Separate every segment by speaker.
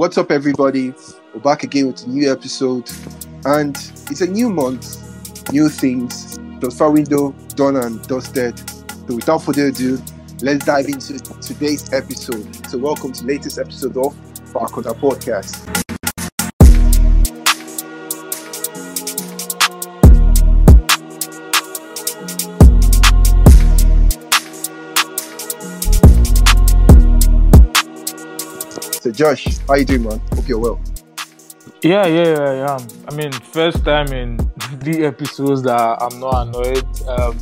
Speaker 1: What's up, everybody? We're back again with a new episode, and it's a new month, new things. Transfer window done and dusted. So, without further ado, let's dive into today's episode. So, welcome to the latest episode of Barcoda Podcast. Josh, how you doing, man? Hope you're well.
Speaker 2: Yeah, yeah, yeah, yeah. I mean, first time in the episodes that I'm not annoyed. Um,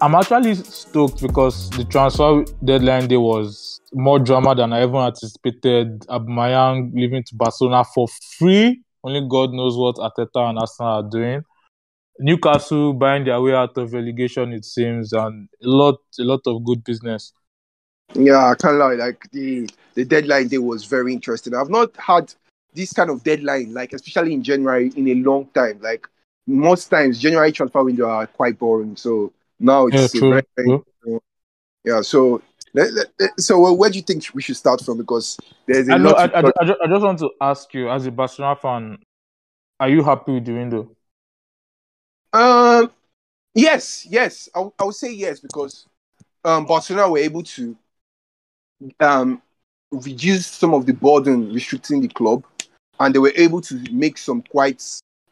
Speaker 2: I'm actually stoked because the transfer deadline day was more drama than I even anticipated. Aubameyang leaving to Barcelona for free. Only God knows what Arteta and Arsenal are doing. Newcastle buying their way out of relegation, it seems, and a lot, a lot of good business.
Speaker 1: Yeah, I can't lie. Like the the deadline day was very interesting. I've not had this kind of deadline, like especially in January, in a long time. Like most times, January transfer window are quite boring. So now it's
Speaker 2: Yeah, true,
Speaker 1: very, very
Speaker 2: true.
Speaker 1: yeah. So so where do you think we should start from? Because there's a
Speaker 2: I, know,
Speaker 1: lot.
Speaker 2: I, I, I, I just want to ask you, as a Barcelona fan, are you happy with the window?
Speaker 1: Um, yes, yes, I, I would say yes because um, Barcelona were able to um, reduce some of the burden restricting the club, and they were able to make some quite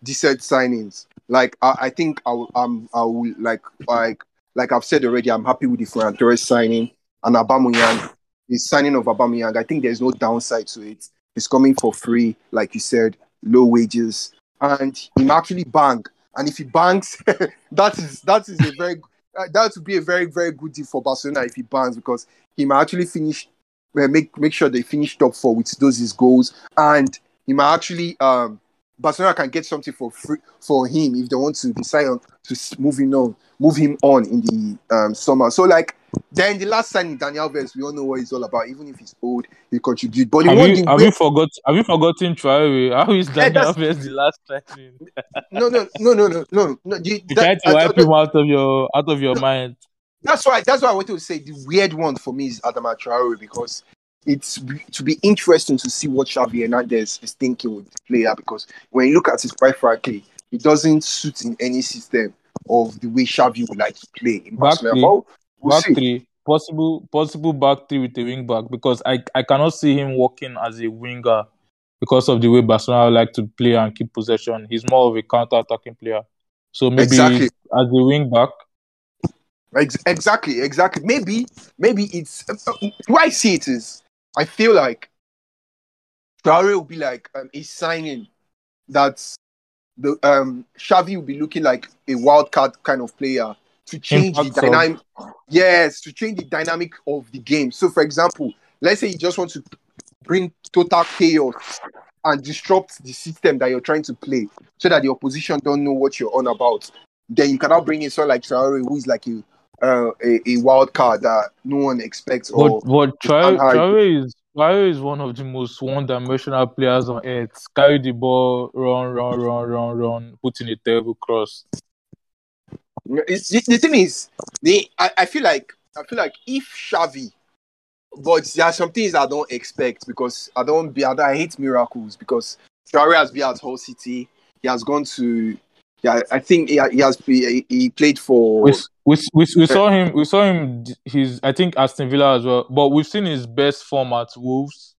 Speaker 1: decent signings. Like I, I think I will, um, I will like like like I've said already, I'm happy with the Ferran Torres signing and Aubameyang. The signing of Aubameyang, I think there's no downside to it. He's coming for free, like you said, low wages, and he might actually bang. And if he bangs, that is that is a very uh, that would be a very very good deal for Barcelona if he bangs because he might actually finish make make sure they finish top four with those his goals, and he might actually um Barcelona can get something for free for him if they want to decide on to him on move him on in the um summer. So like then the last signing Daniel Alves, we all know what he's all about. Even if he's old, he contribute. But the
Speaker 2: Have
Speaker 1: one
Speaker 2: you
Speaker 1: thing
Speaker 2: have you forgot have you forgotten Traore? How is Daniel
Speaker 1: that's-
Speaker 2: Alves the last signing?
Speaker 1: no no no no no no no. You,
Speaker 2: You tried to
Speaker 1: that-
Speaker 2: wipe him out of your out of your mind.
Speaker 1: That's why. That's why I wanted to say the weird one for me is Adama Traore because it's to be interesting to see what Xavi Hernandez is thinking with the player because when you look at it, quite frankly, it doesn't suit in any system of the way Xavi would like to play in
Speaker 2: Back
Speaker 1: Barcelona.
Speaker 2: three.
Speaker 1: We'll
Speaker 2: back
Speaker 1: see.
Speaker 2: three, possible possible back three with a wing back because I, I cannot see him working as a winger because of the way Barcelona like to play and keep possession. He's more of a counter attacking player. So maybe
Speaker 1: Exactly.
Speaker 2: as a wing back,
Speaker 1: exactly, exactly. Maybe, maybe it's uh, way I see it is. I feel like Traore will be like um, a signing that's the um Xavi will be looking like a wild card kind of player to change the dynamic. Yes, to change the dynamic of the game. So, for example, let's say you just want to bring total chaos and disrupt the system that you're trying to play, so that the opposition don't know what you're on about. Then you cannot bring in someone like Traore, who is like a uh, a, a wild card that no one expects. Or
Speaker 2: but but Traore, is Traore is one of the most one-dimensional players on earth. Carry the ball, run, run, run, run, run, put in a terrible cross.
Speaker 1: It's, the, the thing is, the I, I feel like I feel like if Xavi, but there are some things I don't expect because I don't be I, I hate miracles because Traore has been at Hull City. He has gone to yeah I think he, he has he, he played for
Speaker 2: we, we, we, we saw him we saw him he's I think Aston Villa as well but we've seen his best form at Wolves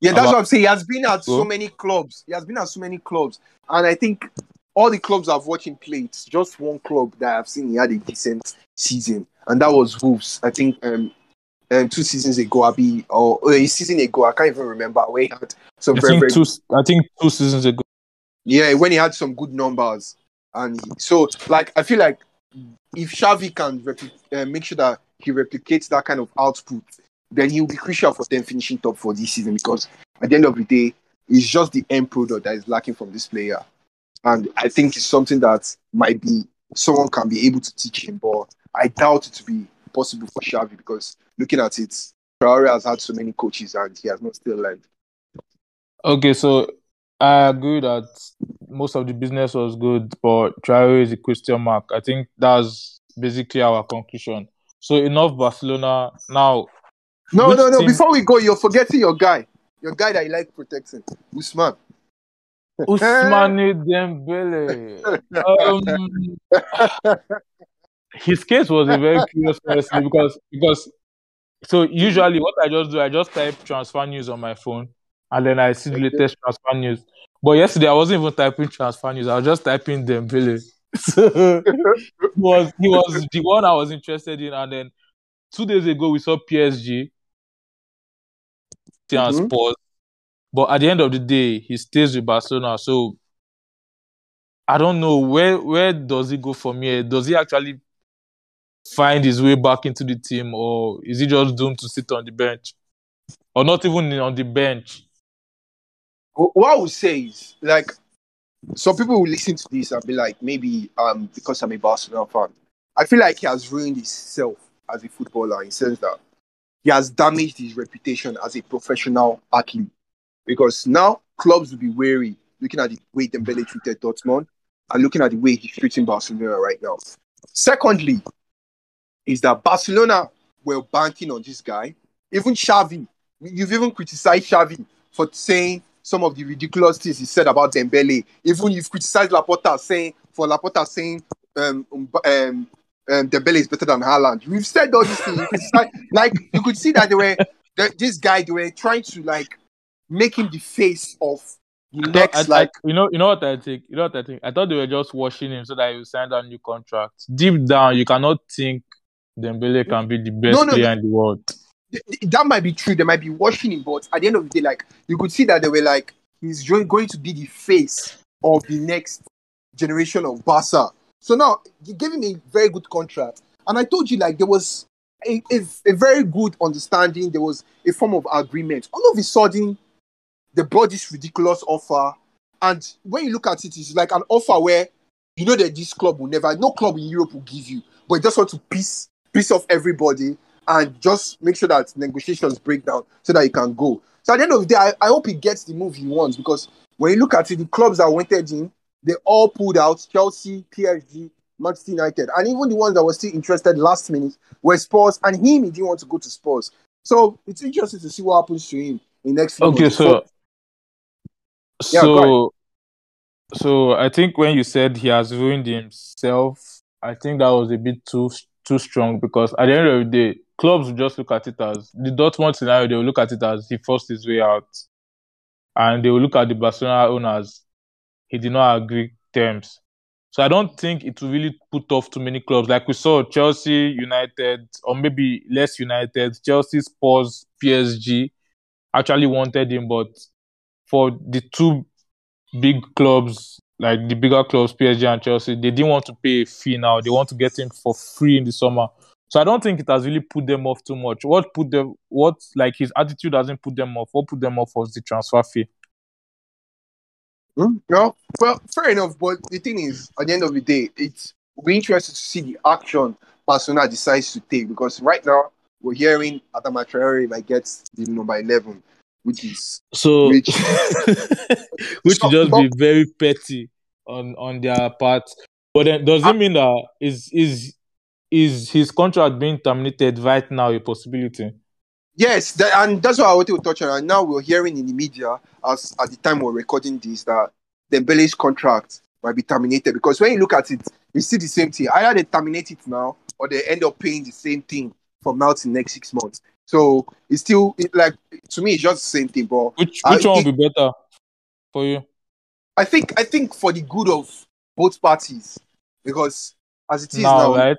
Speaker 1: yeah that's
Speaker 2: about-
Speaker 1: what I'm saying. He has been at so many clubs. He has been at so many clubs, and I think all the clubs I've watched him play, it's just one club that I've seen he had a decent season, and that was Wolves. I think um, um two seasons ago, I be or, or a season ago, I can't even remember where he had some
Speaker 2: I
Speaker 1: very,
Speaker 2: think
Speaker 1: very
Speaker 2: two I think two seasons ago
Speaker 1: yeah when he had some good numbers, and he- so like I feel like if Xavi can repli- uh, make sure that he replicates that kind of output, then he will be crucial for them finishing top for this season because at the end of the day, it's just the end product that is lacking from this player. And I think it's something that might be someone can be able to teach him, but I doubt it to be possible for Xavi because looking at it, Traore has had so many coaches and he has not still learned.
Speaker 2: okay so I agree that most of the business was good but Traore is a question mark I think that's basically our conclusion so enough Barcelona now
Speaker 1: No, no, no.
Speaker 2: team-
Speaker 1: Before we go, you're forgetting your guy. your guy that you like protecting, Ousmane.
Speaker 2: Ousmane Dembele. Um, his case was a very curious person because because so usually what I just do, I just type transfer news on my phone and then I see the latest transfer news. But yesterday I wasn't even typing transfer news, I was just typing Dembele. So he was he was the one I was interested in, and then two days ago we saw PSG and
Speaker 1: Mhm.
Speaker 2: Spurs. But at the end of the day, he stays with Barcelona. So I don't know where where does he go from here? Does he actually find his way back into the team, or is he just doomed to sit on the bench, or not even on the bench?
Speaker 1: Wh- What I would say is like some people will listen to this and be like, maybe um because I'm a Barcelona fan. I feel like he has ruined himself as a footballer in the sense that he has damaged his reputation as a professional athlete. Because now clubs will be wary looking at the way Dembele treated Dortmund and looking at the way he's treating Barcelona right now. Secondly, is that Barcelona were banking on this guy. Even Xavi, you've even criticized Xavi for saying some of the ridiculous things he said about Dembele. Even you've criticized Laporta saying for Laporta saying um, um, um, um, Dembele is better than Haaland. We've said all these things. You like you could see that they were that this guy they were trying to like make him the face of the
Speaker 2: I,
Speaker 1: next
Speaker 2: I-
Speaker 1: like
Speaker 2: you know, you know what I think. You know what I think. I thought they were just washing him so that he would sign that new contract. Deep down, you cannot think Dembele can be the best
Speaker 1: No, no,
Speaker 2: player
Speaker 1: no.
Speaker 2: in the world.
Speaker 1: Th- th- that might be true. They might be washing him, but at the end of the day, like you could see that they were like he's going to be the face of the next generation of Barca. So now you gave him a very good contract, and I told you like there was a, a, a very good understanding. There was a form of agreement. All of a sudden, they brought this ridiculous offer, and when you look at it, it's like an offer where you know that this club will never, no club in Europe will give you, but just want to piece piece off everybody and just make sure that negotiations break down so that he can go. So at the end of the day, I, I hope he gets the move he wants because when you look at it, the clubs that wanted him, they all pulled out Chelsea, PSG, Manchester United, and even the ones that were still interested last minute were Spurs, and him, he didn't want to go to Spurs. So it's interesting to see what happens to him in next few
Speaker 2: Okay,
Speaker 1: months.
Speaker 2: so
Speaker 1: Yeah,
Speaker 2: so so I think when you said he has ruined himself, I think that was a bit too too strong because at the end of the day, clubs will just look at it as the Dortmund scenario. They will look at it as he forced his way out, and they will look at the Barcelona owners. He did not agree terms. So I don't think it will really put off too many clubs. Like we saw Chelsea, United, or maybe less United, Chelsea, Spurs, PSG actually wanted him, but for the two big clubs, like the bigger clubs, PSG and Chelsea, they didn't want to pay a fee now. They want to get him for free in the summer. So I don't think it has really put them off too much. What put them what like his attitude hasn't put them off. What put them off was the transfer fee.
Speaker 1: Hmm? No, well, fair enough. But the thing is, at the end of the day, it's we'll be interested to see the action Barcelona decides to take because right now we're hearing Adama Traore might get the number eleven, which is
Speaker 2: So
Speaker 1: Which-
Speaker 2: which
Speaker 1: So-
Speaker 2: just
Speaker 1: but-
Speaker 2: be very petty on on their part. But then does
Speaker 1: Ah.
Speaker 2: it mean that is is is his contract being terminated right now a possibility?
Speaker 1: yes, that, and that's what I wanted to touch on. And now we're hearing in the media, as at the time we're recording this, that the Dembele's contract might be terminated because when you look at it, you see the same thing. Either they terminate it now or they end up paying the same thing from now to next six months. So it's still it, like to me, it's just the same thing, but
Speaker 2: Which which one will be better for you?
Speaker 1: I think I think for the good of both parties, because as it is
Speaker 2: Now,
Speaker 1: now,
Speaker 2: right?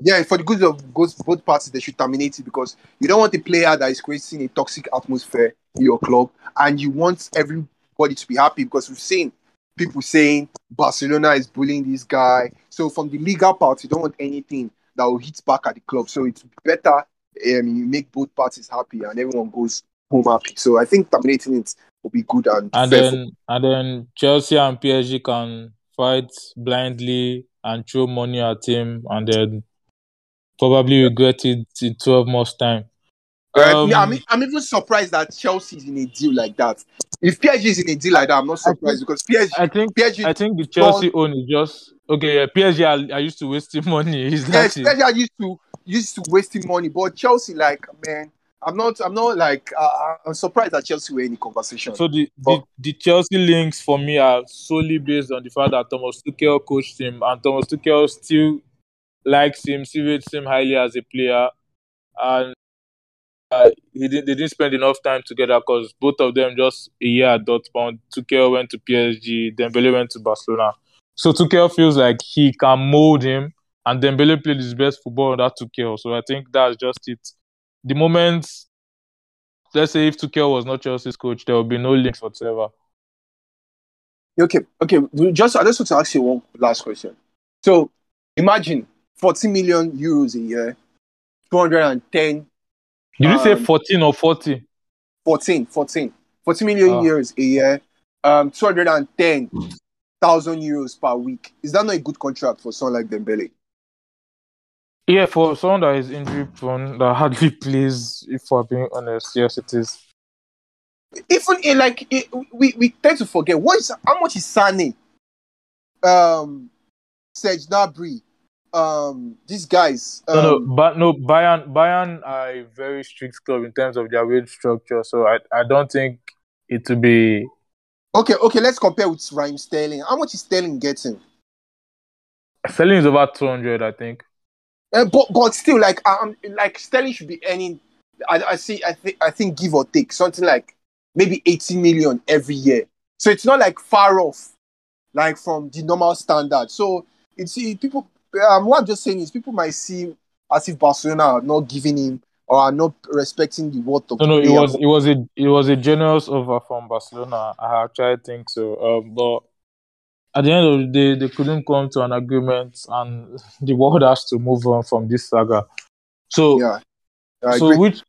Speaker 1: Yeah, for the good of both, parties, they should terminate it because you don't want a player that is creating a toxic atmosphere in your club, and you want everybody to be happy because we've seen people saying Barcelona is bullying this guy. So from the legal part, you don't want anything that will hit back at the club. So it's better um, you make both parties happy and everyone goes home happy. So I think terminating it will be good and,
Speaker 2: And
Speaker 1: fair for
Speaker 2: then and then Chelsea and PSG can fight blindly and throw money at him and then probably regret it in twelve months time. Um,
Speaker 1: yeah, I'm, I'm even surprised that Chelsea is in a deal like that. If PSG is in a deal like that, I'm not surprised because PSG,
Speaker 2: I think
Speaker 1: PSG,
Speaker 2: I think the Chelsea own is just okay. Yeah, PSG are, are used to wasting money. Is
Speaker 1: yes,
Speaker 2: that it?
Speaker 1: PSG are used to used to wasting money, but Chelsea, like man, I'm not. I'm not like. Uh, I'm surprised that Chelsea were in the conversation.
Speaker 2: So the, the the Chelsea links for me are solely based on the fact that Thomas Tuchel coached him, and Thomas Tuchel still likes him, still him highly as a player, and uh, he didn't. They didn't spend enough time together because both of them just a year at Dortmund. Tuchel went to PSG, Dembele went to Barcelona. So Tuchel feels like he can mold him, and Dembele played his best football under Tuchel. So I think that's just it. The moment let's say if Tuchel was not Chelsea's coach, there would be no links whatsoever.
Speaker 1: Okay, okay. Just I just want to ask you one last question. So imagine 40 million euros a year, 210,
Speaker 2: Did you say
Speaker 1: Um,
Speaker 2: 14 or 40?
Speaker 1: 14, 14, 40 million
Speaker 2: Ah.
Speaker 1: euros a year, um, 210,000 euros per week. Is that not a good contract for someone like Dembele?
Speaker 2: Yeah, for someone that is injury prone, that hardly plays, if we're being honest, yes, it is.
Speaker 1: Even in like it, we we tend to forget what is how much is Sane, um, Serge Gnabry, um, these guys. Um,
Speaker 2: No, no, but no, Bayern, Bayern are a very strict club in terms of their wage structure, so I, I don't think it will be.
Speaker 1: Okay, okay. Let's compare with Raheem Sterling. How much is Sterling getting?
Speaker 2: Sterling is over 200, I think.
Speaker 1: Uh, but but still, like um, like Sterling should be earning. I, I see. I think I think give or take something like maybe eighty million every year. So it's not like far off, like from the normal standard. So it's it, people. Um, what I'm just saying is people might see as if Barcelona are not giving him or are not respecting the worth of
Speaker 2: No, no, it was it was a it was a generous offer from Barcelona. I actually think so. Um, but at the end of the day, they couldn't come to an agreement, and the world has to move on from this saga. So,
Speaker 1: Yeah, I
Speaker 2: so
Speaker 1: agree.
Speaker 2: which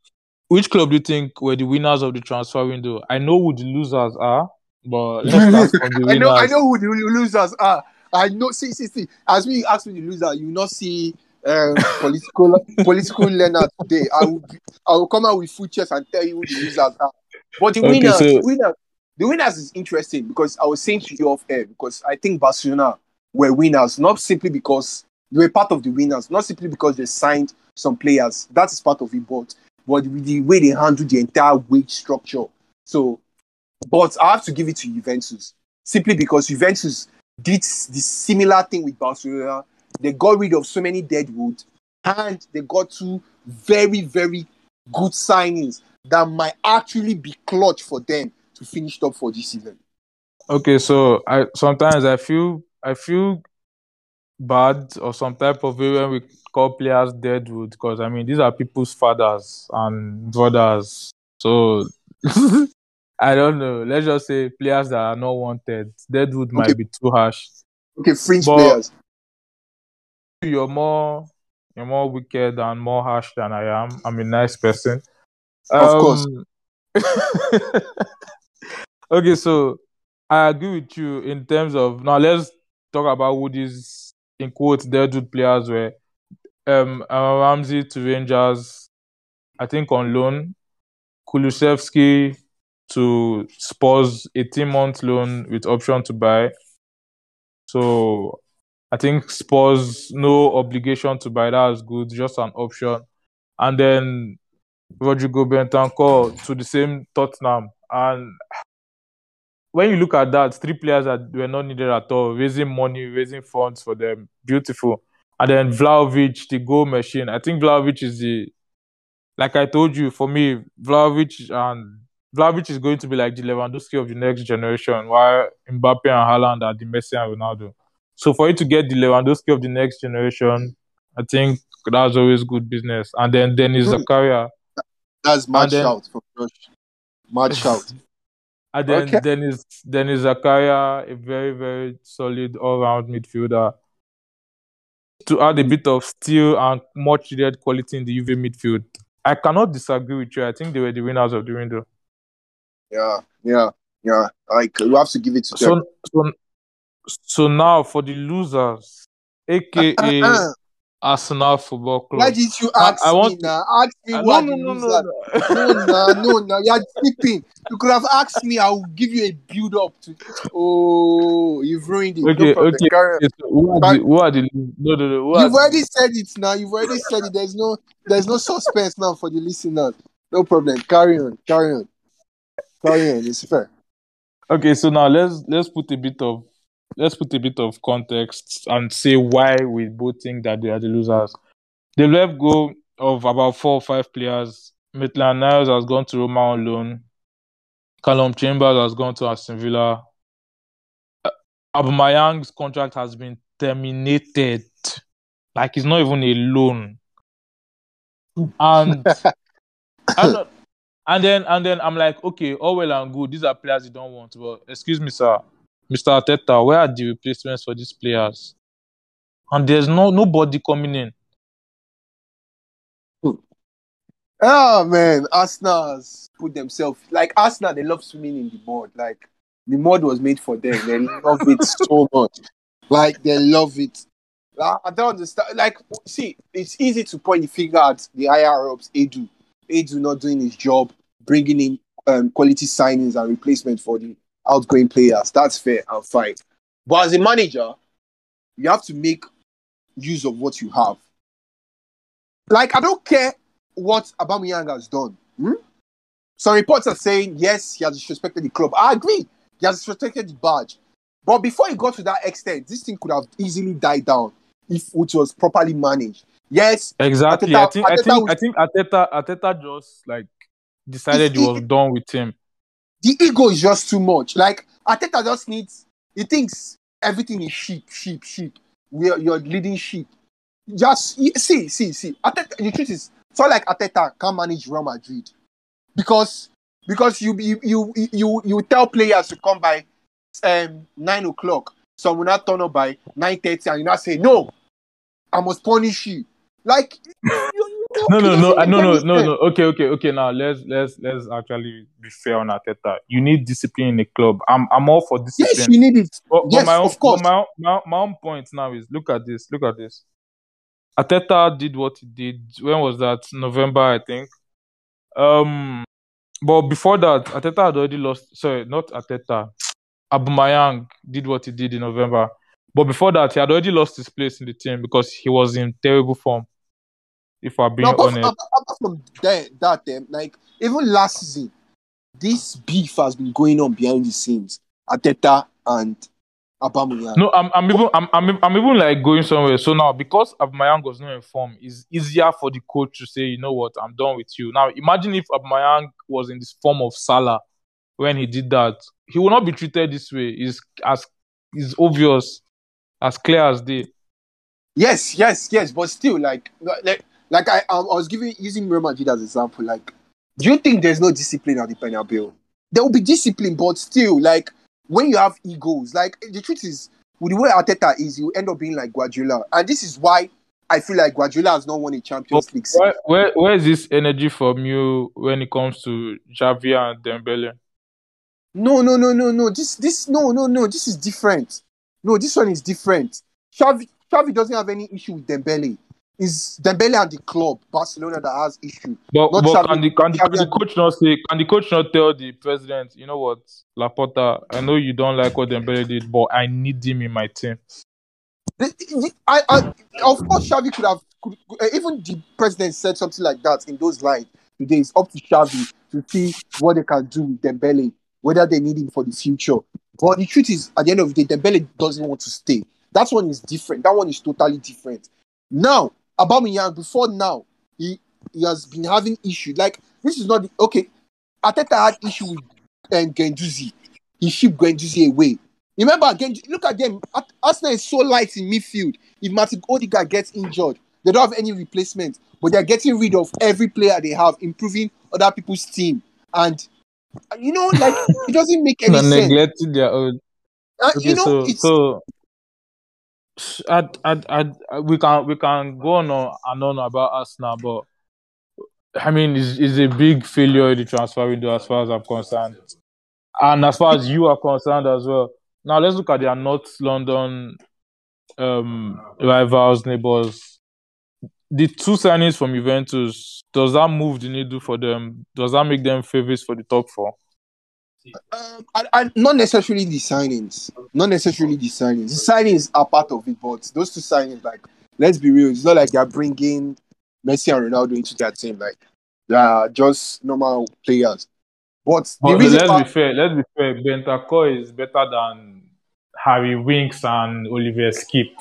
Speaker 2: which club do you think were the winners of the transfer window? I know who the losers are, but let's start from the
Speaker 1: I know, I know who the losers are. I know. See, see, see. As we ask me the loser, you will not see um, political political learner today. I will, be, I will come out with full chest and tell you who the losers are. But the
Speaker 2: Okay,
Speaker 1: winners,
Speaker 2: so-
Speaker 1: the winners, the winners is interesting because I was saying to you off air because I think Barcelona were winners not simply because they were part of the winners, not simply because they signed some players. That is part of it, but but with the way they handled the entire wage structure. So, but I have to give it to Juventus simply because Juventus did the similar thing with Barcelona. They got rid of so many deadwood and they got two very, very good signings that might actually be clutch for them to finish top for this season.
Speaker 2: Okay, so I sometimes I feel I feel bad or some type of way when we call players deadwood because I mean these are people's fathers and brothers. So I don't know. Let's just say players that are not wanted. Deadwood might
Speaker 1: Okay.
Speaker 2: be too harsh.
Speaker 1: Okay, fringe
Speaker 2: But-
Speaker 1: players.
Speaker 2: You're more you're more wicked and more harsh than I am. I'm a nice person.
Speaker 1: Of course.
Speaker 2: Um, okay, so I agree with you in terms of now. Let's talk about who these in quotes deadwood players were. Um, Ramsey to Rangers, I think on loan. Kulusevski to Spurs, 18 month loan with option to buy. So I think Spurs no obligation to buy that is good, just an option. And then Rodrigo Bentancur to the same Tottenham. And when you look at that, three players that were not needed at all, raising money, raising funds for them, beautiful. And then Vlahovic, the goal machine. I think Vlahovic is the, like I told you, for me, Vlahovic and Vlahovic is going to be like the Lewandowski of the next generation, while Mbappe and Haaland are the Messi and Ronaldo. So for you to get the Lewandowski of the next generation, I think that's always good business. And then Denis
Speaker 1: Hmm.
Speaker 2: Zakaria,
Speaker 1: That's mad
Speaker 2: then-
Speaker 1: shout from Josh. Mad shout.
Speaker 2: and then
Speaker 1: Okay.
Speaker 2: Denis Denis Zakaria, a very very solid all round midfielder. To add a bit of steel and much needed quality in the Juve midfield, I cannot disagree with you. I think they were the winners of the window.
Speaker 1: Yeah, yeah, yeah. Like you have to give it to them.
Speaker 2: So, so, so now for the losers, aka
Speaker 1: Uh-uh.
Speaker 2: Arsenal Football Club.
Speaker 1: Why did you
Speaker 2: I-
Speaker 1: ask
Speaker 2: I
Speaker 1: me
Speaker 2: want-
Speaker 1: now? Ask me
Speaker 2: Uh,
Speaker 1: what
Speaker 2: no, no, no, no,
Speaker 1: No, no, no, no. You're sleeping. You could have asked me. I will give you a build up to. Oh, you've ruined it.
Speaker 2: Okay,
Speaker 1: no
Speaker 2: okay. Okay, so who are the who are the no no no who
Speaker 1: You've
Speaker 2: the-
Speaker 1: already said it now. You've already said it. There's no, there's no suspense now for the listeners. No problem. Carry on. Carry on. Carry on. It's fair.
Speaker 2: Okay, so now let's let's put a bit of let's put a bit of context and say why we both think that they are the losers. They left go of about four or five players. Maitland Niles has gone to Roma on loan. Callum Chambers has gone to Aston Villa. Aubameyang's contract has been terminated. Like it's not even a loan. And and, and then and then I'm like, okay, all well and good. These are players you don't want. But excuse me, sir, Mr. Arteta, where are the replacements for these players? And there's no nobody coming in.
Speaker 1: Oh man, Arsenal put themselves like Arsenal. They love swimming in the mud. Like the mud was made for them. They love it so much. Like they love it. Like, I don't understand. Like, see, it's easy to point the finger at the higher ups. Edu, Edu not doing his job, bringing in um, quality signings and replacement for the outgoing players. That's fair and fine. But as a manager, you have to make use of what you have. Like, I don't care what Aubameyang has done. Hmm? Some reports are saying, yes, he has disrespected the club. I agree. He has disrespected the badge. But before he got to that extent, this thing could have easily died down if it was properly managed. Yes,
Speaker 2: exactly. Arteta, I think Arteta I think was, I think Arteta Arteta just like decided he was done with him.
Speaker 1: The ego is just too much. Like Arteta just needs. He thinks everything is sheep, sheep, sheep. We are, you're leading sheep. Just see, see, see. Arteta, the truth is, not like Arteta can't manage Real Madrid because because you you you you, you tell players to come by um, nine o'clock. Some will not turn up by nine thirty, and you not say no. I must punish you. Like
Speaker 2: no, no, no, no, no, no, no. Okay, okay, okay. Now let's let's let's actually be fair on Arteta. You need discipline in the club. I'm I'm all for discipline.
Speaker 1: Yes, you need it.
Speaker 2: But,
Speaker 1: yes,
Speaker 2: but my own,
Speaker 1: of course.
Speaker 2: My, my, my own point now is look at this. Look at this. Arteta did what he did. When was that? November, I think. Um, but before that, Arteta had already lost. Sorry, not Arteta. Aubameyang did what he did in November. But before that, he had already lost his place in the team because he was in terrible form. If I'm being
Speaker 1: no, apart,
Speaker 2: honest.
Speaker 1: Apart from that, that um, like even last season, this beef has been going on behind the scenes. Arteta and Aubameyang.
Speaker 2: No, I'm, I'm even I'm, I'm I'm even like going somewhere. So now because Aubameyang was not informed, it's easier for the coach to say, you know what, I'm done with you. Now imagine if Aubameyang was in this form of Salah when he did that. He will not be treated this way. Is as is obvious, as clear as day.
Speaker 1: Yes, yes, yes, but still, like, like, like I, um, I was giving using Real Madrid as example. Like, do you think there's no discipline at the Bernabeu? There will be discipline, but still, like, when you have egos, like the truth is, with the way Arteta is, you end up being like Guardiola, and this is why I feel like Guardiola has not won a Champions League.
Speaker 2: Where, where, where is this energy from you when it comes to Xavi and Dembele?
Speaker 1: No, no, no, no, no. This, this, no, no, no. This is different. No, this one is different. Xavi, Xavi doesn't have any issue with Dembele. It's Dembele and the club, Barcelona, that has issue.
Speaker 2: But, but can, the, can, the, can the coach not say? Can the coach not tell the president? You know what, Laporta? I know you don't like what Dembele did, but I need him in my team.
Speaker 1: I, I, of course, Xavi could have. Could, even the president said something like that in those lines. Today it's up to Xavi to see what they can do with Dembele, whether they need him for the future. But the truth is, at the end of the day, Dembele doesn't want to stay. That one is different. That one is totally different. Now, Aubameyang, before now, he, he has been having issues. Like, this is not the, okay. Arteta had issue with um, Guendouzi. He shipped Guendouzi away. Remember, again, look at them. Arsenal is so light in midfield. If Martin Odegaard gets injured, they don't have any replacement, but they're getting rid of every player they have, improving other people's team. And you know, like it doesn't make any sense.
Speaker 2: They're neglecting their own.
Speaker 1: Uh, okay, you know,
Speaker 2: so, so I, I, I, we can we can go on and on about Arsenal, but I mean, it's, it's a big failure in the transfer window as far as I'm concerned, and as far as you are concerned as well. Now let's look at their North London um, rivals, neighbors. The two signings from Juventus does that move the needle for them? Does that make them favorites for the top four?
Speaker 1: Um, I, I, not necessarily the signings. Not necessarily the signings. The signings are part of it, but those two signings, like, let's be real, it's not like they're bringing Messi and Ronaldo into their team. Like, Yeah, just normal players. But
Speaker 2: let's
Speaker 1: why,
Speaker 2: be fair. Let's be fair. Bentancur is better than Harry Winks and Olivier Skipp.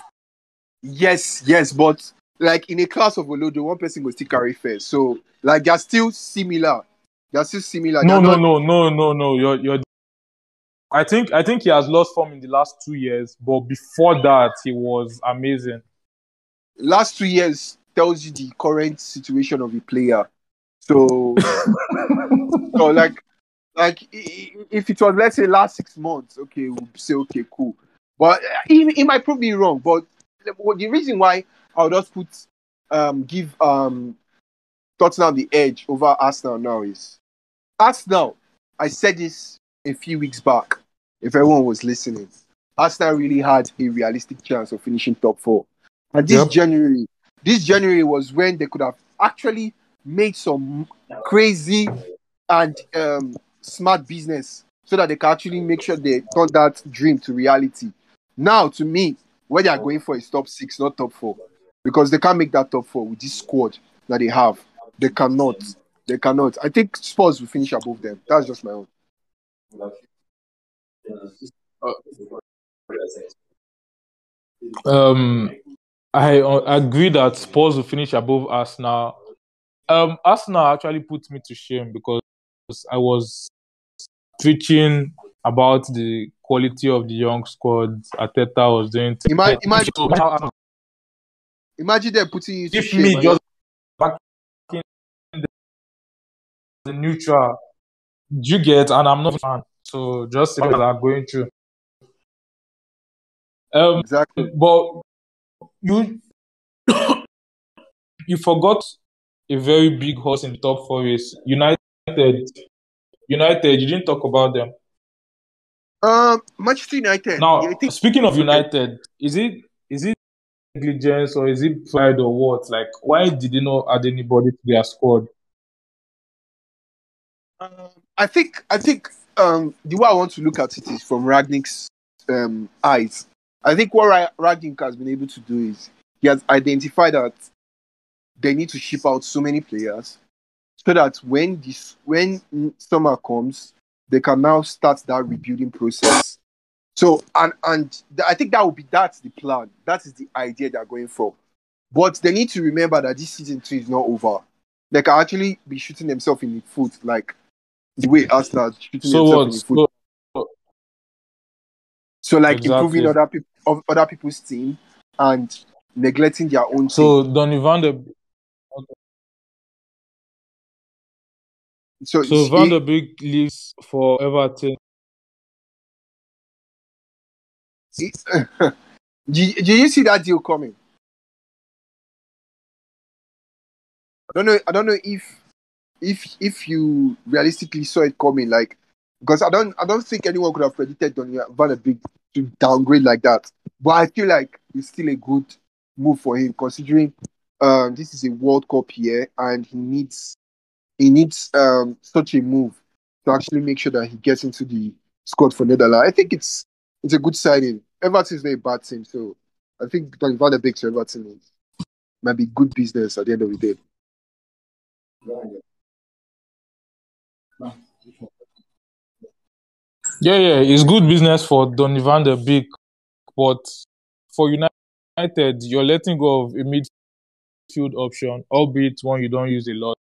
Speaker 1: yes, yes, but like in a class of Olodo, one person will still carry first. So like they're still similar. They're still similar.
Speaker 2: No,
Speaker 1: They're
Speaker 2: no,
Speaker 1: not-
Speaker 2: no, no, no, no. You're, you're. I think, I think he has lost form in the last two years, but before that, he was amazing.
Speaker 1: Last two years tells you the current situation of the player. So, so like, like if it was let's say last six months, okay, we'll say okay, cool. But uh, he, he might prove me wrong. But the, the reason why I'll just put um give um Tottenham the edge over Arsenal now is Arsenal. I said this a few weeks back. If everyone was listening, Arsenal really had a realistic chance of finishing top four. And this
Speaker 2: Yep.
Speaker 1: January, this January was when they could have actually made some crazy and um, smart business so that they can actually make sure they turn that dream to reality. Now, to me, what they are going for is top six, not top four, because they can't make that top four with this squad that they have. They cannot. They cannot. I think Spurs will finish above them. That's just my own.
Speaker 2: Um, I uh, agree that Spurs will finish above Arsenal. Um, Arsenal actually put me to shame because I was preaching about the quality of the young squad Arteta was doing. to-
Speaker 1: Ima- imagine- Imagine them putting you to
Speaker 2: if
Speaker 1: shame.
Speaker 2: me just back the neutral, you get, and I'm not a fan, so just that I'm going through. Um,
Speaker 1: exactly.
Speaker 2: but you you forgot a very big horse in the top four race. United, United. You didn't talk about them.
Speaker 1: Um, Manchester United.
Speaker 2: Now,
Speaker 1: I think
Speaker 2: speaking of United, is it is it negligence or is it pride or what? Like, why did they not add anybody to their squad?
Speaker 1: Um, I think I think um, the way I want to look at it is from Rangnick's um, eyes. I think what Ra- Ragnick has been able to do is he has identified that they need to ship out so many players so that when this when summer comes, they can now start that rebuilding process. So and and I think that will be that's the plan. That is the idea they're going for. But they need to remember that this season two is not over. They can actually be shooting themselves in the foot, like the way Arsenal are shooting
Speaker 2: So what?
Speaker 1: in the foot.
Speaker 2: So,
Speaker 1: So like
Speaker 2: Exactly.
Speaker 1: improving other people other people's team and neglecting their own team.
Speaker 2: so Donny van der
Speaker 1: So,
Speaker 2: so Van der Beek leaves for Everton.
Speaker 1: did, did you see that deal coming? I don't know. I don't know if if if you realistically saw it coming, like because I don't I don't think anyone could have predicted Donny Van der Beek to downgrade like that. But I feel like it's still a good move for him, considering um, this is a World Cup year and he needs he needs um, such a move to actually make sure that he gets into the squad for Netherlands. I think it's it's a good signing. Everton is not a bad team, so I think Donny Van der Beek to Everton might be good business at the end of the day.
Speaker 2: Yeah, yeah, it's good business for Donny van der Beek, but for United, you're letting go of a midfield option, albeit one you don't use a lot.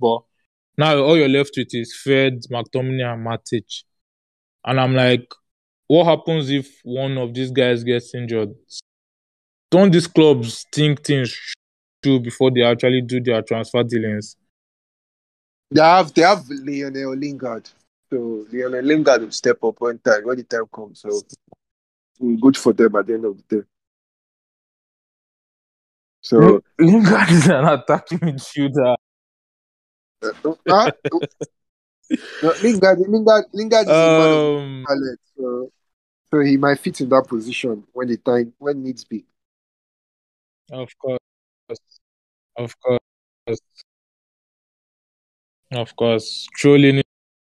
Speaker 2: But now all you're left with is Fred, McTominay, and Matic. And I'm like, what happens if one of these guys gets injured? Don't these clubs think things through before they actually do their transfer dealings?
Speaker 1: They have they have Lionel Lingard, so Lionel Lingard will step up when time when the time comes. So good for them at the end of the day. So
Speaker 2: Lingard is an attacking midfielder.
Speaker 1: uh, uh, no, Lingard Lingard Lingard is a man of
Speaker 2: Um,
Speaker 1: talent, so so he might fit in that position when the time when needs be.
Speaker 2: Of course. Of course. Of course. Trolling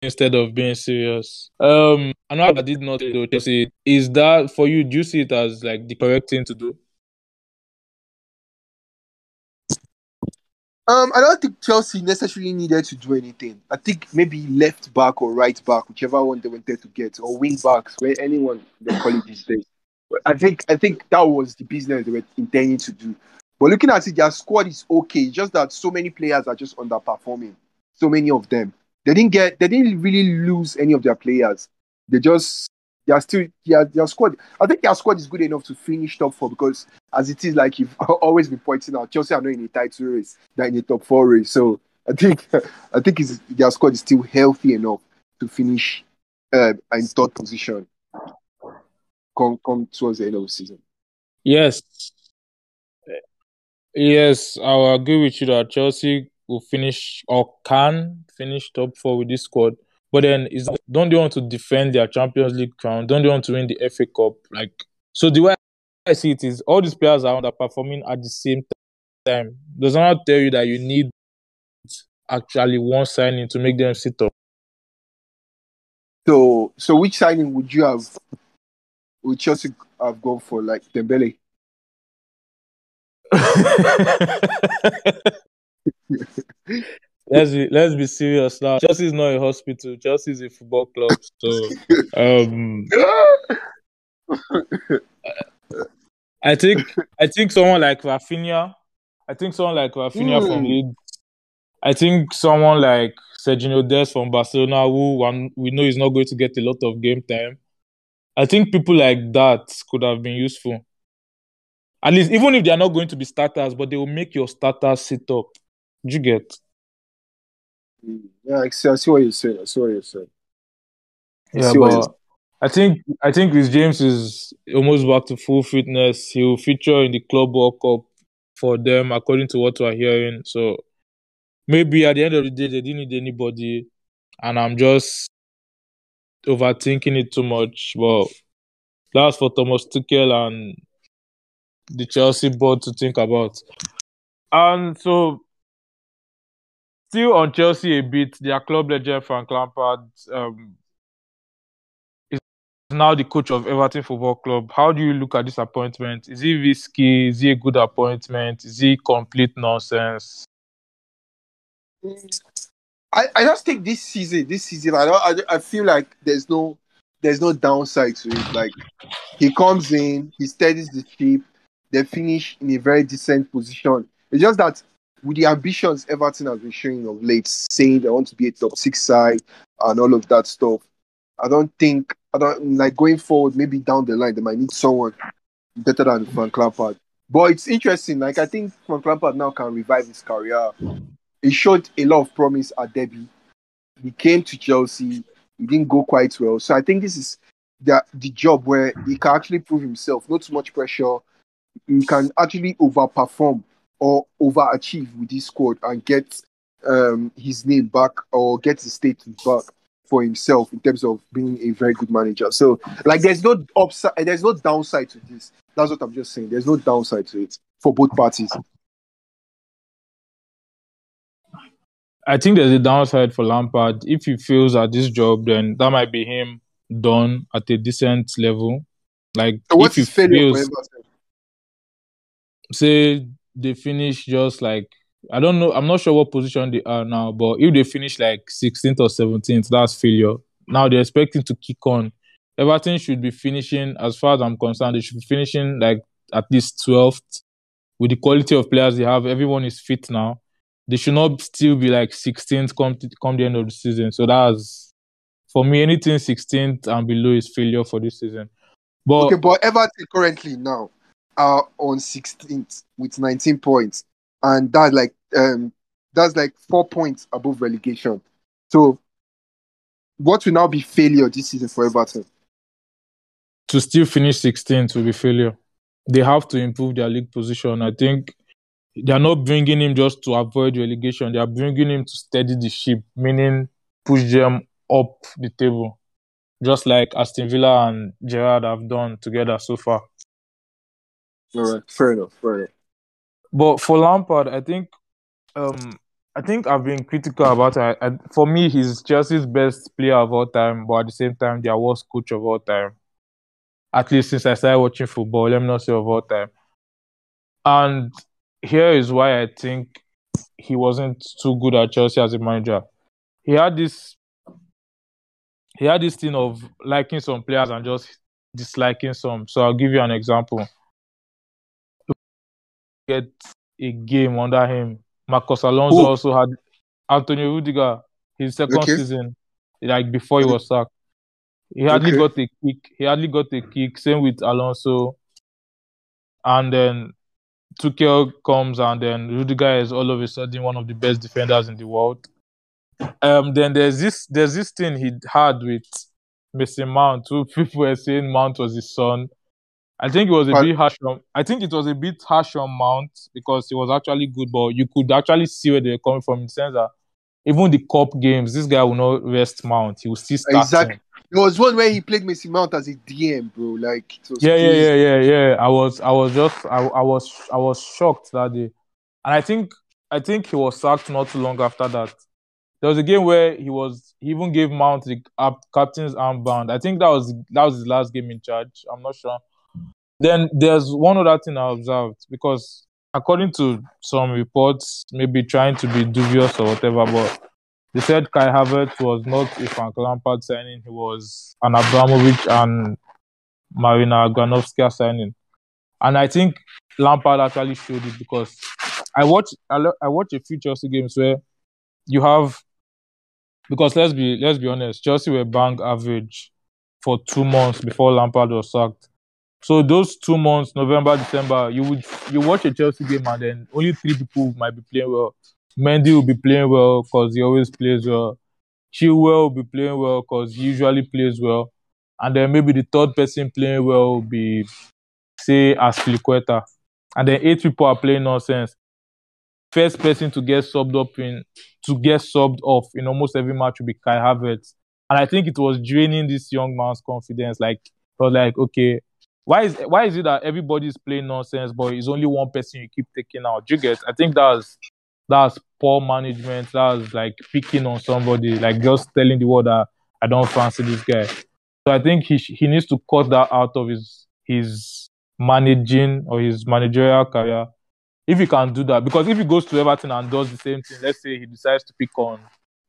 Speaker 2: instead of being serious. Um another I did not though, Chelsea. Is that for you, do you see it as like the correct thing to do?
Speaker 1: Um, I don't think Chelsea necessarily needed to do anything. I think maybe left back or right back, whichever one they wanted to get, or wing backs, where anyone they call it these days. I think I think that was the business they were intending to do. But looking at it, their squad is okay. Just that so many players are just underperforming. So many of them. They didn't get. They didn't really lose any of their players. They just. They are still. Their, their squad. I think their squad is good enough to finish top four because, as it is, like you've always been pointing out, Chelsea are not in a title race. They're in the top four race. So I think. I think it's, their squad is still healthy enough to finish uh, in third position. Come, come towards the end of the season.
Speaker 2: Yes. Yes, I agree with you that Chelsea will finish or can finish top four with this squad. But then, is don't they want to defend their Champions League crown? Don't they want to win the FA Cup? Like, so the way I see it is, all these players are underperforming at the same time. Does not tell you that you need actually one signing to make them sit up.
Speaker 1: So, so which signing would you have? Would Chelsea have gone for, like Dembele?
Speaker 2: let's be let's be serious now. Chelsea is not a hospital. Chelsea is a football club. So um I think I think someone like Raphinha, I think someone like Raphinha mm. from Leeds, I think someone like Sergio Dest from Barcelona, who one, we know is not going to get a lot of game time. I think people like that could have been useful. At least, even if they are not going to be starters, but they will make your starters sit up. Do you get?
Speaker 1: Yeah, I see, I see what you're saying. I see what you're saying.
Speaker 2: I yeah, but I think I think Reece James is almost back to full fitness. He will feature in the Club World Cup for them, according to what we're hearing. So maybe at the end of the day, they didn't need anybody, and I'm just overthinking it too much. But that's for Thomas Tuchel and the Chelsea board to think about. And so, still on Chelsea a bit, their club legend Frank Lampard um, is now the coach of Everton Football Club. How do you look at this appointment? Is he risky? Is he a good appointment? Is he complete nonsense?
Speaker 1: I, I just think this season, this season, I, I I feel like there's no there's no downside to it. Like he comes in, he steadies the ship, they finish in a very decent position. It's just that with the ambitions Everton has been showing of late, saying they want to be a top six side and all of that stuff, I don't think I don't like going forward. Maybe down the line they might need someone better than Frank Lampard. But it's interesting. Like I think Frank Lampard now can revive his career. He showed a lot of promise at Derby. He came to Chelsea. He didn't go quite well. So I think this is the the job where he can actually prove himself. Not too much pressure he can actually overperform or overachieve with this squad and get um, his name back or get the status back for himself in terms of being a very good manager. So, like, there's no upside, there's no downside to this. That's what I'm just saying. There's no downside to it for both parties.
Speaker 2: I think there's a downside for Lampard. If he fails at this job, then that might be him done at a decent level. Like,
Speaker 1: so what's
Speaker 2: if
Speaker 1: he fails,
Speaker 2: say they finish just like I don't know. I'm not sure what position they are now, but if they finish like 16th or 17th, that's failure. Now they're expecting to kick on. Everything should be finishing, as far as I'm concerned, they should be finishing like at least 12th with the quality of players they have. Everyone is fit now. They should not still be like 16th come to, come the end of the season. So that's for me, anything 16th and below is failure for this season. But
Speaker 1: okay, but Everton currently now are on 16th with 19 points, and that's like um that's like four points above relegation. So, what will now be failure this season for Everton?
Speaker 2: To still finish 16th will be failure. They have to improve their league position. I think they are not bringing him just to avoid relegation. They are bringing him to steady the ship, meaning push them up the table, just like Aston Villa and Gerrard have done together so far.
Speaker 1: All right, fair enough, fair enough.
Speaker 2: But for Lampard, I think, um, I think I've been critical about it. I, for me, he's Chelsea's best player of all time, but at the same time, their worst coach of all time. At least since I started watching football, let me not say of all time. And here is why I think he wasn't too good at Chelsea as a manager. He had this he had this thing of liking some players and just disliking some. So I'll give you an example. Get a game under him. Marcos Alonso
Speaker 1: Who?
Speaker 2: also had Antonio Rudiger his second
Speaker 1: Okay.
Speaker 2: season, like before he was sacked. He hardly
Speaker 1: Okay.
Speaker 2: got a kick. He hardly got a kick. Same with Alonso. And then Tuchel comes, and then Rudiger is all of a sudden one of the best defenders in the world. Um, then there's this there's this thing he had with Mason Mount. Who people were saying Mount was his son. I think it was a
Speaker 1: But-
Speaker 2: bit harsh on. I think it was a bit harsh on Mount because he was actually good, but you could actually see where they were coming from in the sense that even the cup games, this guy will not rest Mount. He will still start.
Speaker 1: Exactly.
Speaker 2: him.
Speaker 1: There was one where he played Messi Mount as a DM, bro. Like it
Speaker 2: Yeah, yeah,
Speaker 1: crazy.
Speaker 2: yeah, yeah, yeah. I was, I was just, I, I was, I was shocked that day, and I think, I think he was sacked not too long after that. There was a game where he was, he even gave Mount the up, captain's armband. I think that was that was his last game in charge. I'm not sure. Then there's one other thing I observed because according to some reports, maybe trying to be dubious or whatever, but they said Kai Havertz was not a Frank Lampard signing. He was an Abramovich and Marina Granovskaia signing. And I think Lampard actually showed it because I watch I, I watch a few Chelsea games where you have because let's be let's be honest, Chelsea were bank average for two months before Lampard was sacked. So those two months, November, December, you would you watch a Chelsea game and then only three people might be playing well. Mendy will be playing well because he always plays well. Chilwell will be playing well because he usually plays well. And then maybe the third person playing well will be, say, Azpilicueta. And then eight people are playing nonsense. First person to get subbed up in, to get subbed off in almost every match will be Kai Havertz. And I think it was draining this young man's confidence. Like, was like, okay, why is why is it that everybody's playing nonsense, but it's only one person you keep taking out? You get? I think that's that's poor management. That's like picking on somebody, like just telling the world that I don't fancy this guy. So I think he he needs to cut that out of his his managing or his managerial career. If he can do that, because if he goes to Everton and does the same thing, let's say he decides to pick on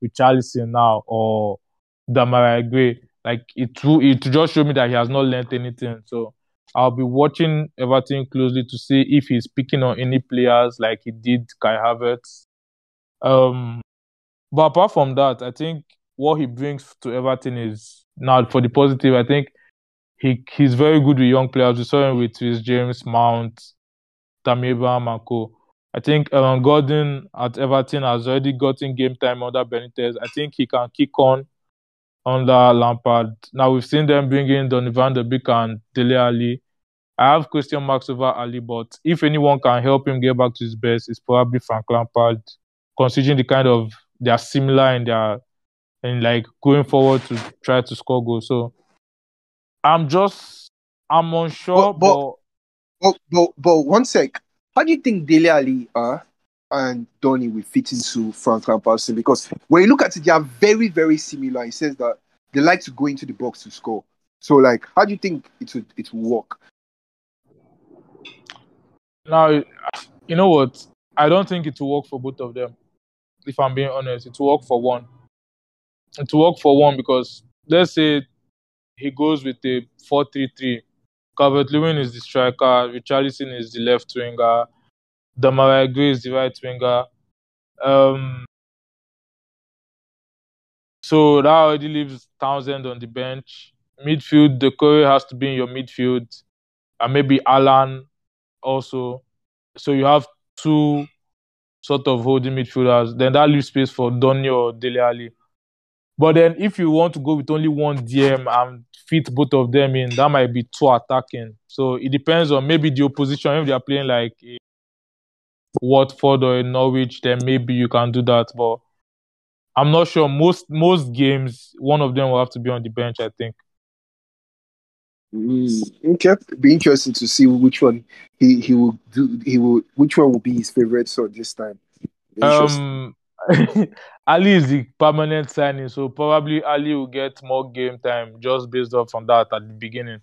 Speaker 2: Richarlison now or Demarai Gray, like it will it just show me that he has not learned anything. So I'll be watching Everton closely to see if he's picking on any players like he did Kai Havertz. Um, but apart from that, I think what he brings to Everton is now for the positive. I think he he's very good with young players. We saw him with his James Mount, Tammy Abraham. I think Aaron Gordon at Everton has already gotten game time under Benitez. I think he can kick on under Lampard. Now we've seen them bring in Donny van de Beek and Dele Alli. I have question marks over Alli, but if anyone can help him get back to his best, it's probably Frank Lampard, considering the kind of they are similar in their and like going forward to try to score goals. So I'm just I'm unsure,
Speaker 1: But-
Speaker 2: but,
Speaker 1: but- But, but, but one sec. How do you think Dele Alli uh, and Donny will fit into Frank Lampard's team? Because when you look at it, they are very, very similar. He says that they like to go into the box to score. So, like, how do you think it would it will work?
Speaker 2: now you know what? I don't think it will work for both of them. If I'm being honest, it will work for one. It will work for one because let's say he goes with a 4-3-3. Calvert Lewin is the striker, Richarlison is the left winger, Demarai Gray the right winger. Um, so that already leaves Townsend on the bench. Midfield, Doucouré has to be in your midfield, and maybe Allan also. So you have two sort of holding midfielders. Then that leaves space for Donny or Dele Alli. But then if you want to go with only one DM and fit both of them in, that might be too attacking. So it depends on maybe the opposition. If they are playing like a Watford or a Norwich, then maybe you can do that. But I'm not sure. Most most games, one of them will have to be on the bench. I think.
Speaker 1: Okay, be interesting to see which one he, he will do. He will which one will be his favorite song this time.
Speaker 2: Um, Alli is the permanent signing, so probably Alli will get more game time just based off on that at the beginning.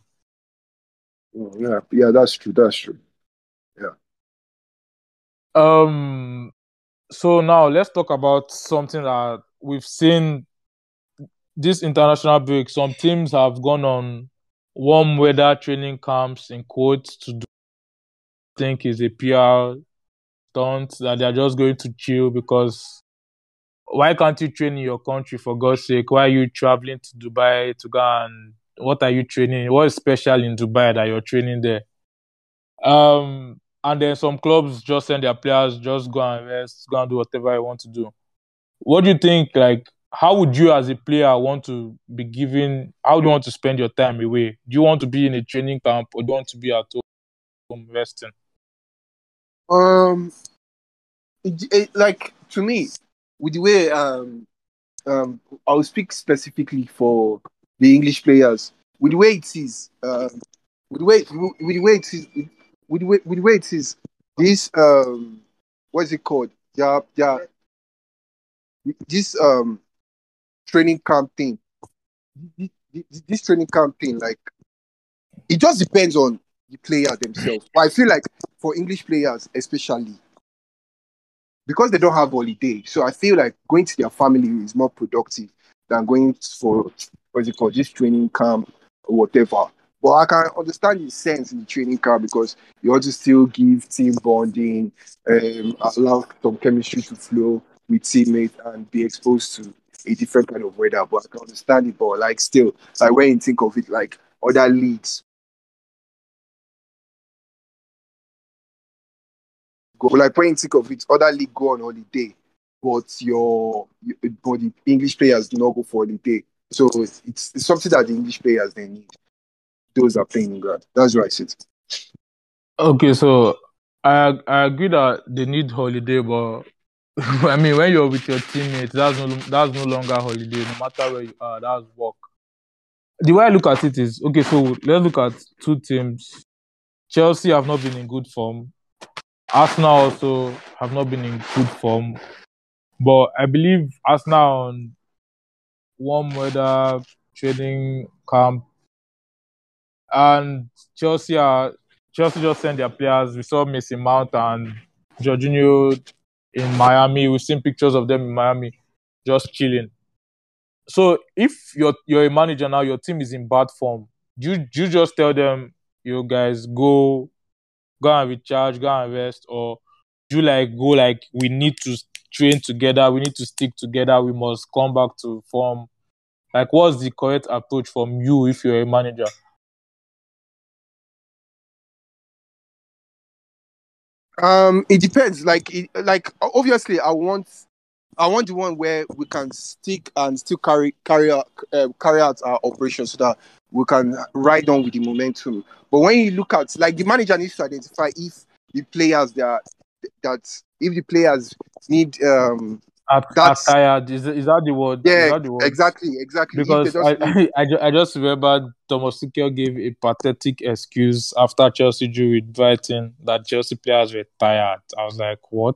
Speaker 1: Mm, yeah, yeah, that's true. That's true.
Speaker 2: Um, so now let's talk about something that we've seen this international break. Some teams have gone on warm weather training camps in quotes to do I think is a PR stunt that they're just going to chill because why can't you train in your country for God's sake? Why are you traveling to Dubai to go and what are you training? What is special in Dubai that you're training there? Um, and then some clubs just send their players just go and rest, go and do whatever you want to do. What do you think? Like, how would you as a player want to be given? How do you want to spend your time away? Do you want to be in a training camp or do you want to be at home resting?
Speaker 1: Um, it, it, like to me, with the way um um I'll speak specifically for the English players. With the way it is, um, with the way with the way it is, with with the way it is, this um what is it called? Yeah, yeah. This um training camp thing. This, this training camp thing, like it just depends on the player themselves. But I feel like for English players, especially, because they don't have holiday, so I feel like going to their family is more productive than going for what's it called, this training camp or whatever. But I can understand the sense in the training camp because you want to still give team bonding, um, allow some chemistry to flow with teammates and be exposed to a different kind of weather. But I can understand it, but like still, like when you think of it, like other leagues go like when you think of it, other league go on holiday, but your but the English players do not go for holiday. So it's, it's something that the English players they need. Those are playing in England. That's right, it.
Speaker 2: Okay, so I I agree that they need holiday, but I mean when you're with your teammates, that's no that's no longer holiday. No matter where you are, that's work. The way I look at it is okay. So let's look at two teams. Chelsea have not been in good form. Arsenal also have not been in good form, but I believe Arsenal on warm weather training camp and Chelsea are Chelsea just sent their players. We saw Mason Mount and Jorginho in Miami. We've seen pictures of them in Miami, just chilling. So if you're you're a manager now, your team is in bad form. You you just tell them, you guys go go and recharge, go and rest, or do you like go like we need to train together, we need to stick together, we must come back to form. Like, what's the correct approach from you if you're a manager?
Speaker 1: Um, it depends. Like, it, like obviously, I want, I want the one where we can stick and still carry carry out uh, carry out our operation so that we can ride on with the momentum. But when you look at like the manager needs to identify if the players that that if the players need um
Speaker 2: at,
Speaker 1: That's-
Speaker 2: tired. Is, is that the word?
Speaker 1: yeah
Speaker 2: the word?
Speaker 1: exactly exactly
Speaker 2: Because
Speaker 1: just
Speaker 2: I, I, I just remember Thomas Tuchel gave a pathetic excuse after Chelsea drew with Brighton that Chelsea players were tired. I was like, what?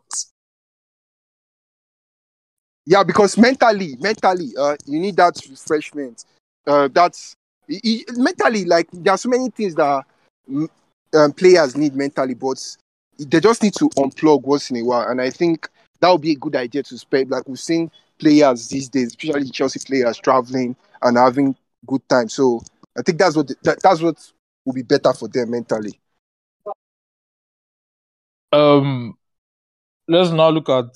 Speaker 1: yeah because mentally mentally uh you need that refreshment uh that's i- i- mentally like there are so many things that um, players need mentally but they just need to unplug once in a while and i think that would be a good idea to spend like we've seen players these days especially chelsea players traveling and having good time so i think that's what that, that's what will be better for them mentally
Speaker 2: Um, let's now look at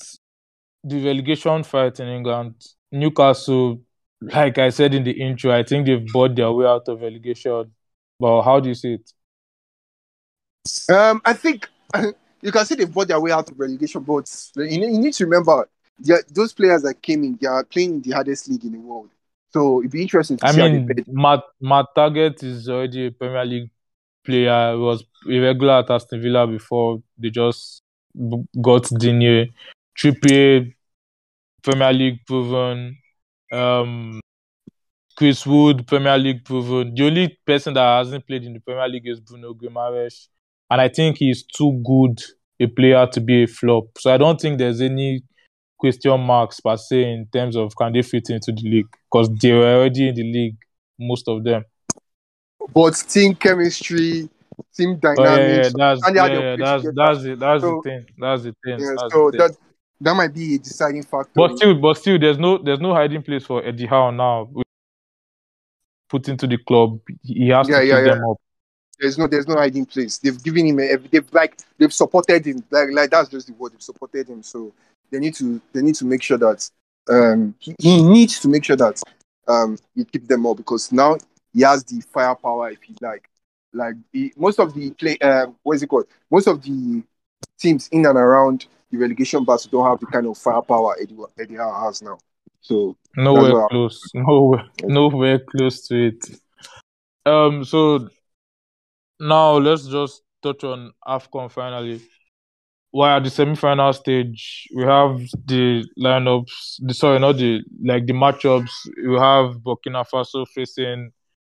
Speaker 2: the relegation fight in England. Newcastle, like I said in the intro, I think they've bought their way out of relegation. But how do you see it?
Speaker 1: Um, I think you can see they've bought their way out of relegation, but you need, you need to remember those players that came in, they are playing in the hardest league in the world. So it'd be interesting to
Speaker 2: I mean. Matt, Matt Targett is already a Premier League player. He was a regular at Aston Villa before they just got Digne. Trippier, Premier League proven. Um, Chris Wood, Premier League proven. The only person that hasn't played in the Premier League is Bruno Guimaraes. And I think he's too good a player to be a flop. So I don't think there's any question marks per se in terms of can they fit into the league because they were already in the league, most of them.
Speaker 1: But team chemistry, team
Speaker 2: Oh yeah, yeah,
Speaker 1: dynamics,
Speaker 2: that's yeah, yeah, that's that's it. That's
Speaker 1: So-
Speaker 2: the thing. That's the thing.
Speaker 1: yeah,
Speaker 2: That's
Speaker 1: so
Speaker 2: the thing.
Speaker 1: that that might be a deciding factor.
Speaker 2: But still, but still, there's no there's no hiding place for Eddie Howe now. Put into the club, he has to pick them up.
Speaker 1: There's no there's no hiding place. They've given him a, they've like they've supported him. Like like that's just the word. They've supported him. So they need to they need to make sure that um he, he needs to make sure that um he keep them up because now he has the firepower if he like. Like he, most of the play um what is it called? Most of the teams in and around the relegation battle don't have the kind of firepower Eddie, Eddie has now. So
Speaker 2: Nowhere close. Nowhere, nowhere close to it. Um. So now let's just touch on Afcon finally. While at the semi-final stage, we have the lineups. The sorry, not the like the matchups. We have Burkina Faso facing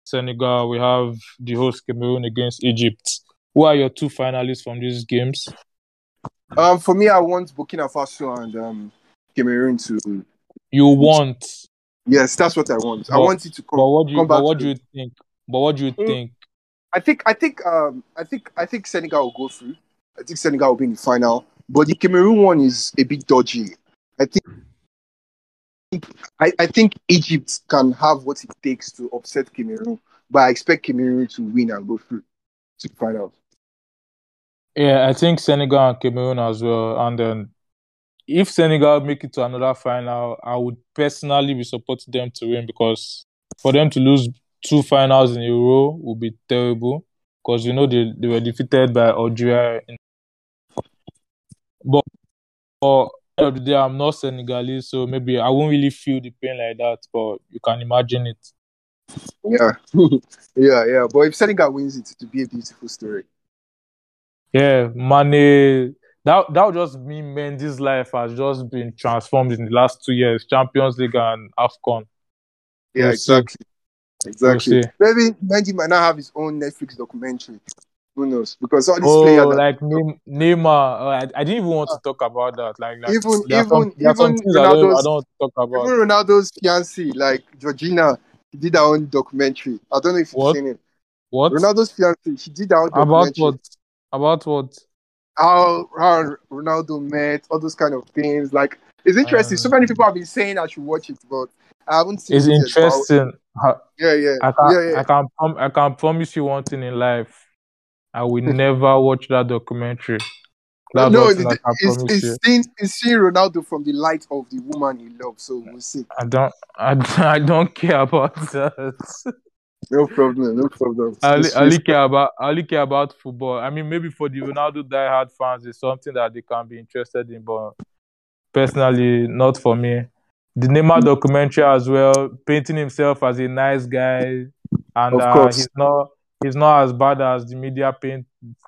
Speaker 2: Senegal. We have the host Cameroon against Egypt. Who are your two finalists from these games?
Speaker 1: um for me I want Burkina Faso and um Cameroon to
Speaker 2: You want,
Speaker 1: yes, that's what I want. I want it to come
Speaker 2: but what do you,
Speaker 1: back
Speaker 2: but what do you think? But what do you
Speaker 1: Mm.
Speaker 2: think?
Speaker 1: I think I think um I think I think Senegal will go through. I think Senegal will be in the final. But the Cameroon one is a bit dodgy. I think I, I think Egypt can have what it takes to upset Cameroon, but I expect Cameroon to win and go through to the final.
Speaker 2: Yeah, I think Senegal and Cameroon as well. And then if Senegal make it to another final, I would personally be supporting them to win because for them to lose two finals in a row would be terrible. Because you know they, they were defeated by Algeria. In... But for end of the day, I'm not Senegalese, so maybe I won't really feel the pain like that. But you can imagine it.
Speaker 1: Yeah. yeah, yeah. But if Senegal wins it, will be a beautiful story.
Speaker 2: Yeah, Mane. That that would just mean Mendy's life has just been transformed in the last two years, Champions League and Afcon.
Speaker 1: Yeah, exactly. Exactly.
Speaker 2: see.
Speaker 1: Maybe Mendy might not have his own Netflix documentary. Who knows? Because all these
Speaker 2: Oh,
Speaker 1: players that-
Speaker 2: like Neym- Neymar. uh, I, I didn't even want to talk about that. Like, like
Speaker 1: Even-
Speaker 2: there are some,
Speaker 1: even-
Speaker 2: some
Speaker 1: even
Speaker 2: things I don't, I don't talk about.
Speaker 1: Even Ronaldo's fiancée, like Georgina, did her own documentary. I don't know if you've seen it.
Speaker 2: What
Speaker 1: Ronaldo's fiancée, she did her own documentary.
Speaker 2: about what? About what?
Speaker 1: How, how Ronaldo met, all those kind of things. Like, it's interesting. so
Speaker 2: Um,
Speaker 1: many people have been saying I should watch it, but I haven't seen
Speaker 2: It's
Speaker 1: it. yet,
Speaker 2: interesting. Ha-
Speaker 1: Yeah, yeah.
Speaker 2: I can
Speaker 1: yeah, yeah.
Speaker 2: I can I can promise you one thing in life. I will never watch that documentary. That's
Speaker 1: no, it's,
Speaker 2: thing I can
Speaker 1: it's, it's, seeing, it's seeing Ronaldo from the light of the woman he loves. So we'll see.
Speaker 2: I don't I, I don't care about that.
Speaker 1: No problem. No problem.
Speaker 2: I only,
Speaker 1: It's-
Speaker 2: I only
Speaker 1: it's-
Speaker 2: care about I only care about football. I mean, maybe for the Ronaldo diehard fans, it's something that they can be interested in, but personally, not for me. The Neymar documentary as well, painting himself as a nice guy, and
Speaker 1: Of
Speaker 2: uh, he's not he's not as bad as the media paint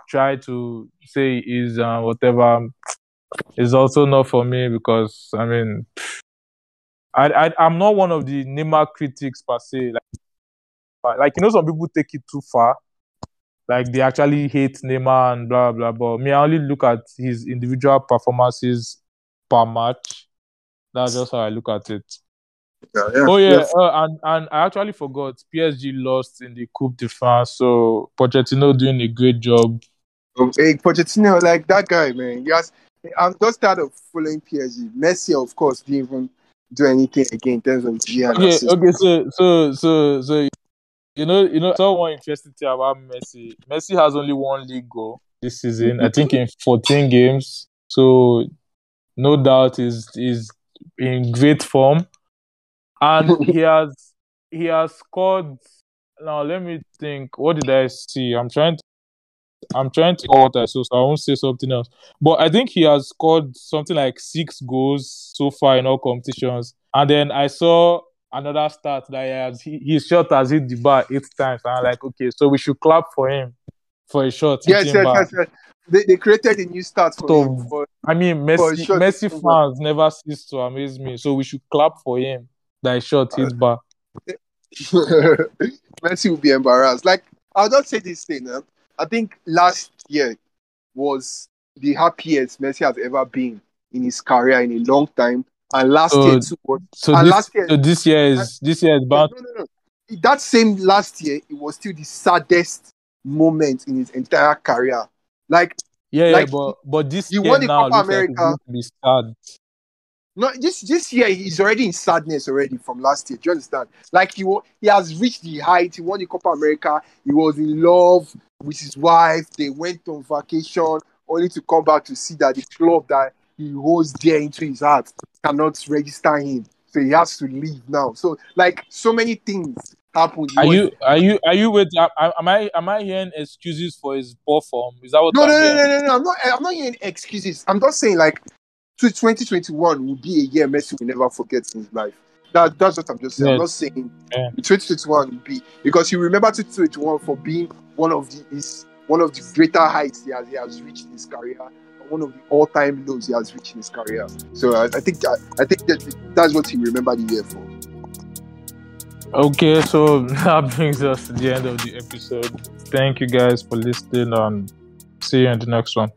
Speaker 2: try to say is uh, whatever. Is also not for me because I mean, I, I I'm not one of the Neymar critics per se. Like, like you know, some people take it too far. Like they actually hate Neymar and blah blah. But me, I only look at his individual performances per match. That's just how I look at it.
Speaker 1: yeah, yeah,
Speaker 2: Oh yeah, uh, and and I actually forgot. PSG lost in the Coupe de France, so Pochettino doing a great job.
Speaker 1: Um, Hey, Pochettino, like that guy, man. Yes, I'm just tired of following PSG. Messi, of course, didn't even do anything again in terms of G and
Speaker 2: Okay, okay, so so so so you know you know so one interesting thing about Messi. Messi has only one league goal this season. I think in 14 games. So no doubt is is in great form. And he has he has scored now let me think. What did I see? I'm trying to I'm trying to what I saw, so I won't say something else. But I think he has scored something like six goals so far in all competitions. And then I saw another stat that he has he, his shot has hit the bar eight times. And I'm like, okay, so we should clap for him for a shot.
Speaker 1: Yes, yes,
Speaker 2: bar.
Speaker 1: yes, yes. They, they created a new start for
Speaker 2: So-
Speaker 1: him. For,
Speaker 2: I mean, Messi, Messi fans never cease to amaze me. So we should clap for him that he shot his bar.
Speaker 1: Messi will be embarrassed. Like, I'll just say this thing. eh. I think last year was the happiest Messi has ever been in his career in a long time. And last
Speaker 2: So-
Speaker 1: year too was
Speaker 2: So
Speaker 1: And
Speaker 2: this,
Speaker 1: last year-
Speaker 2: so this year is this year is
Speaker 1: no, no, no. That same last year, it was still the saddest moment in his entire career. Like
Speaker 2: Yeah, yeah, but but this
Speaker 1: he
Speaker 2: year
Speaker 1: won the
Speaker 2: now
Speaker 1: Copa
Speaker 2: like
Speaker 1: America.
Speaker 2: be sad.
Speaker 1: No, this this year he's already in sadness already from last year. Do you understand? Like he he has reached the height. He won the Copa America. He was in love with his wife. They went on vacation only to come back to see that the club that he holds dear into his heart cannot register him. So he has to leave now. So like so many things happened.
Speaker 2: Are you are you are you with am am I am I hearing excuses for his poor form? Is that what
Speaker 1: No,
Speaker 2: I'm
Speaker 1: no, no, no, no, no. I'm not. I'm not hearing excuses. I'm just saying like, 2021 will be a year Messi will never forget in his life. That that's what I'm just saying. I'm not saying
Speaker 2: Yeah.
Speaker 1: 2021 will be because you remember 2021 for being one of the is one of the greater heights he has he has reached in his career, one of the all-time lows he has reached in his career. So I, I think I, I think that that's what he remember the year for.
Speaker 2: Okay, so that brings us to the end of the episode. Thank you guys for listening and see you in the next one.